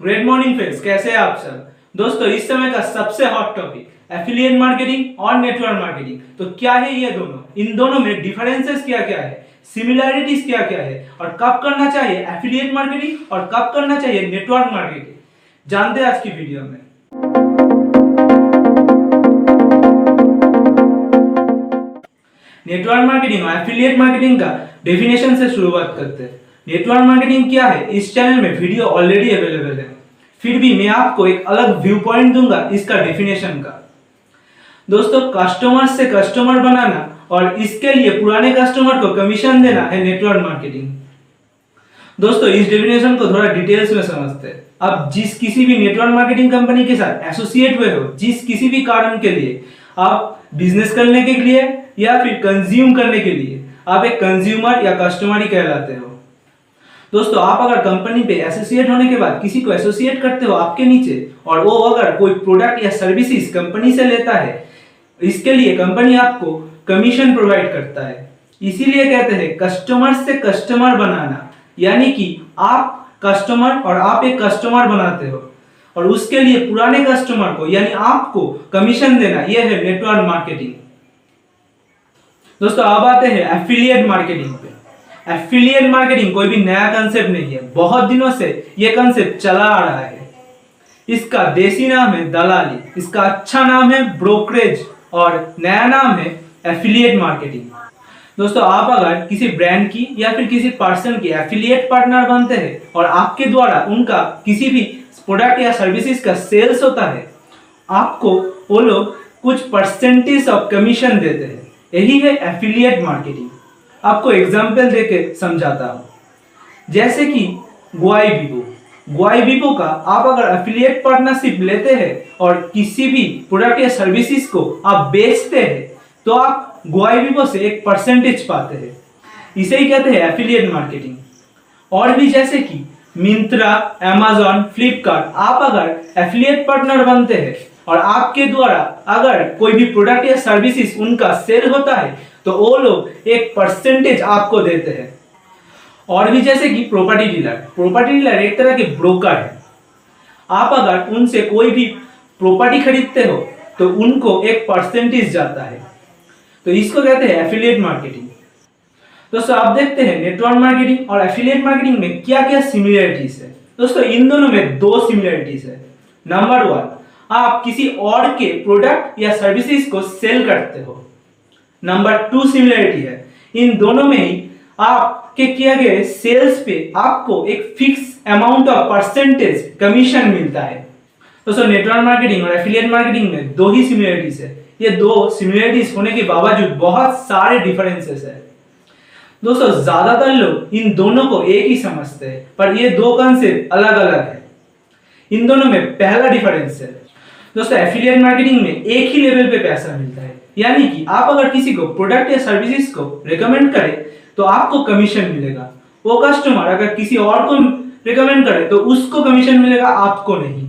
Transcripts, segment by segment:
Good morning friends कैसे हैं आप सब? दोस्तों, इस समय का सबसे हॉट टॉपिक एफिलिएट मार्केटिंग और नेटवर्क मार्केटिंग तो क्या है ये दोनों? इन दोनों में डिफरेंसेस क्या क्या है? सिमिलैरिटीज क्या क्या है? और कब करना चाहिए एफिलिएट मार्केटिंग और कब करना चाहिए नेटवर्क मार्केटिंग जानते हैं आज की वीडियो में। नेटवर्क मार्केटिंग और एफिलिएट मार्केटिंग का डेफिनेशन से शुरुआत करते हैं। नेटवर्क मार्केटिंग क्या है? इस चैनल में वीडियो ऑलरेडी अवेलेबल है। फिर भी मैं आपको एक अलग व्यू पॉइंट दूँगा इसका डेफिनेशन का। दोस्तों कस्टमर से कस्टमर बनाना और इसके लिए पुराने कस्टमर को कमीशन देना है नेटवर्क मार्केटिंग दोस्तों, इस डेफिनेशन को थोड़ा डिटेल्स में समझते हैं। अब जिस किसी भी नेटवर्क मार्केटिंग कंपनी के साथ एसोसिएट हुए हो, जिस किसी भी कारण के लिए, आप बिज़नेस करने के लिए या फिर कंज्यूम करने के लिए, आप एक कंज्यूमर या कस्टमर ही कहलाते हो। दोस्तों, आप अगर कंपनी पे एसोसिएट होने के बाद किसी को एसोसिएट करते हो आपके नीचे, और वो अगर कोई प्रोडक्ट या सर्विसेज़ कंपनी से लेता है, इसके लिए कंपनी आपको कमीशन प्रोवाइड करता है। इसीलिए कहते हैं कस्टमर से कस्टमर बनाना। यानी कि आप कस्टमर और आप एक कस्टमर बनाते हो। और उसके लिए पुराने कस्टमर को, यानी आपको कमीशन देना यह है नेटवर्क मार्केटिंग दोस्तों, अब आते हैं एफिलिएट मार्केटिंग पे। एफिलिएट मार्केटिंग कोई भी नया कंसेप्ट नहीं है। बहुत दिनों से ये कंसेप्ट चला आ रहा है। इसका देसी नाम है दलाली। इसका अच्छा नाम है ब्रोकरेज और नया नाम है एफिलिएट मार्केटिंग दोस्तों, आप अगर किसी ब्रांड की या फिर किसी पर्सन की एफिलिएट पार्टनर बनते हैं और आपके द्वारा उनका किसी भी प्रोडक्ट या सर्विसेज़ का सेल्स होता है, आपको वो लोग कुछ परसेंटेज ऑफ़ कमीशन देते हैं। यही है एफिलिएट मार्केटिंग आपको एग्ज़ाम्पल देके समझाता हूँ। जैसे कि गुआई विवो गुआई विवो का आप अगर एफिलिएट पार्टनरशिप लेते हैं और किसी भी प्रोडक्ट या सर्विसेज़ को आप बेचते हैं तो आप गुआई विवो से एक परसेंटेज पाते हैं। इसे ही कहते हैं एफिलिएट मार्केटिंग और भी जैसे कि मिंत्रा एमेजॉन फ्लिपकार्ट आप अगर एफिलिएट पार्टनर बनते हैं और आपके द्वारा अगर कोई भी प्रोडक्ट या सर्विसेज़ उनका सेल होता है तो वो लोग एक परसेंटेज आपको देते हैं। और भी जैसे कि प्रॉपर्टी डीलर प्रॉपर्टी डीलर एक तरह के ब्रोकर है। आप अगर उनसे कोई भी प्रॉपर्टी खरीदते हो तो उनको एक परसेंटेज जाता है। तो इसको कहते हैं एफिलिएट मार्केटिंग दोस्तों, आप देखते हैं नेटवर्क मार्केटिंग और एफिलिएट मार्केटिंग में क्या क्या सिमिलरिटीज है। दोस्तों, इन दोनों में दो सिमिलरिटीज है। नंबर वन आप किसी और के प्रोडक्ट या सर्विसेज़ को सेल करते हो। नंबर टू सिमिलरिटी है। इन दोनों में ही आपके किए गए सेल्स पे आपको एक fix amount of percentage commission मिलता है। दोस्तों नेटवर्क मार्केटिंग और एफिलिएट मार्केटिंग में दो ही सिमिलरिटीज है। ये दो सिमिलरिटीज होने के बावजूद बहुत सारे डिफरेंसेस है। दोस्तों, ज़्यादातर लोग इन दोनों को एक ही समझते हैं, पर ये दो कंसेप्ट अलग अलग है। इन दोनों में पहला डिफरेंस है। दोस्तों एफिलिएट मार्केटिंग में एक ही लेवल पे पैसा मिलता है। यानी कि आप अगर किसी को प्रोडक्ट या सर्विसेज़ को रिकमेंड करें तो आपको कमीशन मिलेगा। वो कस्टमर अगर किसी और को रिकमेंड करे तो उसको कमीशन मिलेगा, आपको नहीं।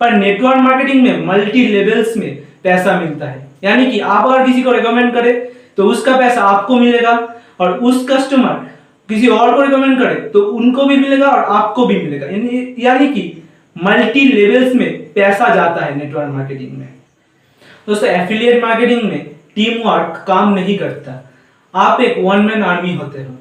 पर नेटवर्क मार्केटिंग में मल्टी लेवल्स में पैसा मिलता है। यानी कि आप अगर किसी को रिकमेंड करें तो उसका पैसा आपको मिलेगा और उस कस्टमर किसी और को रिकमेंड करे तो उनको भी मिलेगा और आपको भी मिलेगा। यानी कि मल्टी लेवल्स में पैसा जाता है नेटवर्क मार्केटिंग में। दोस्तों एफिलिएट मार्केटिंग में टीम वर्क काम नहीं करता। आप एक वन मैन आर्मी होते हो।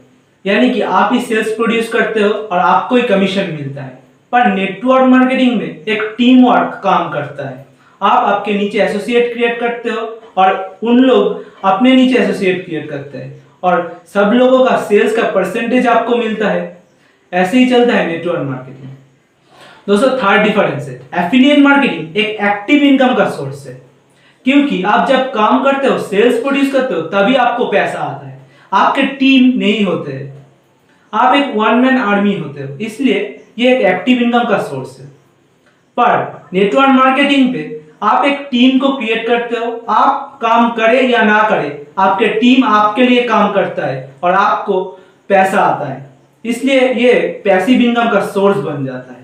यानी कि आप ही सेल्स प्रोड्यूस करते हो और आपको ही कमीशन मिलता है। पर नेटवर्क मार्केटिंग में एक टीम वर्क काम करता है। आप आपके नीचे एसोसिएट क्रिएट करते हो और उन लोग अपने नीचे एसोसिएट क्रिएट करते हैं। और सब लोगों का सेल्स का परसेंटेज आपको मिलता है। ऐसे ही चलता है नेटवर्क मार्केटिंग दोस्तों थर्ड डिफरेंस है। एफिलिएट मार्केटिंग एक एक्टिव इनकम का सोर्स है। क्योंकि आप जब काम करते हो सेल्स प्रोड्यूस करते हो, तभी आपको पैसा आता है। आपके टीम नहीं होते। है आप एक वन मैन आर्मी होते हो। इसलिए ये एक एक्टिव इनकम का सोर्स है। पर नेटवर्क मार्केटिंग पे आप एक टीम को क्रिएट करते हो। आप काम करे या ना करे, आपके टीम आपके लिए काम करता है और आपको पैसा आता है। इसलिए ये पैसिव इनकम का सोर्स बन जाता है।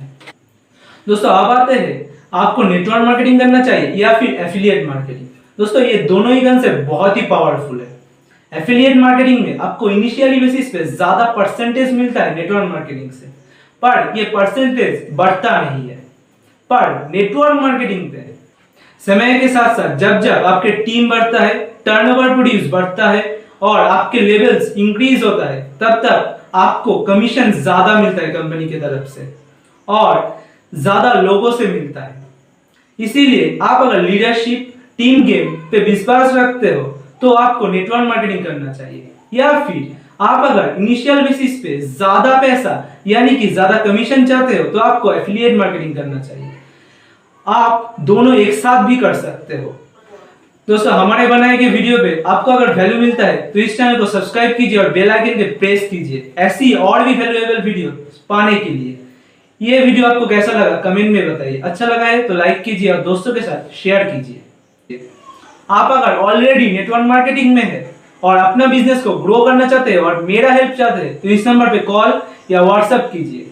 दोस्तों, अब आते हैं। आपको नेटवर्क मार्केटिंग करना चाहिए या फिर एफिलिएट मार्केटिंग दोस्तों, ये दोनों ही कंसेप्ट बहुत ही पावरफुल है। एफिलिएट मार्केटिंग में आपको इनिशियली बेसिस पे ज़्यादा परसेंटेज मिलता है नेटवर्क मार्केटिंग से, पर ये परसेंटेज बढ़ता नहीं है। पर नेटवर्क मार्केटिंग पे समय के साथ साथ जब जब आपके टीम बढ़ता है टर्नओवर प्रोड्यूस बढ़ता है और आपके लेवल्स इंक्रीज होता है, तब तक आपको कमीशन ज़्यादा मिलता है कंपनी की तरफ़ से। और ज़्यादा लोगों से मिलता है। इसीलिए आप अगर लीडरशिप टीम गेम पे विश्वास रखते हो तो आपको नेटवर्क मार्केटिंग करना चाहिए। या फिर आप अगर इनिशियल बेसिस पे ज़्यादा पैसा, यानी कि ज़्यादा कमीशन चाहते हो तो आपको एफिलिएट मार्केटिंग करना चाहिए। आप दोनों एक साथ भी कर सकते हो। दोस्तों, हमारे बनाए गए वीडियो पे आपको अगर वैल्यू मिलता है तो इस चैनल को सब्सक्राइब कीजिए और बेल आइकन के प्रेस कीजिए। ऐसी और भी वैल्यूएबल वीडियो पाने के लिए। ये वीडियो आपको कैसा लगा? कमेंट में बताइए। अच्छा लगा है तो लाइक कीजिए और दोस्तों के साथ शेयर कीजिए। आप अगर ऑलरेडी नेटवर्क मार्केटिंग में है और अपना बिज़नेस को ग्रो करना चाहते हैं और मेरा हेल्प चाहते हैं तो इस नंबर पे कॉल या व्हाट्सएप कीजिए।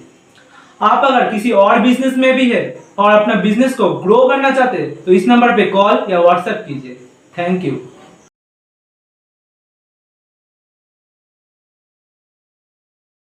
आप अगर किसी और बिज़नेस में भी है और अपना बिज़नेस को ग्रो करना चाहते हैं तो इस नंबर पे कॉल या व्हाट्सएप कीजिए। Thank you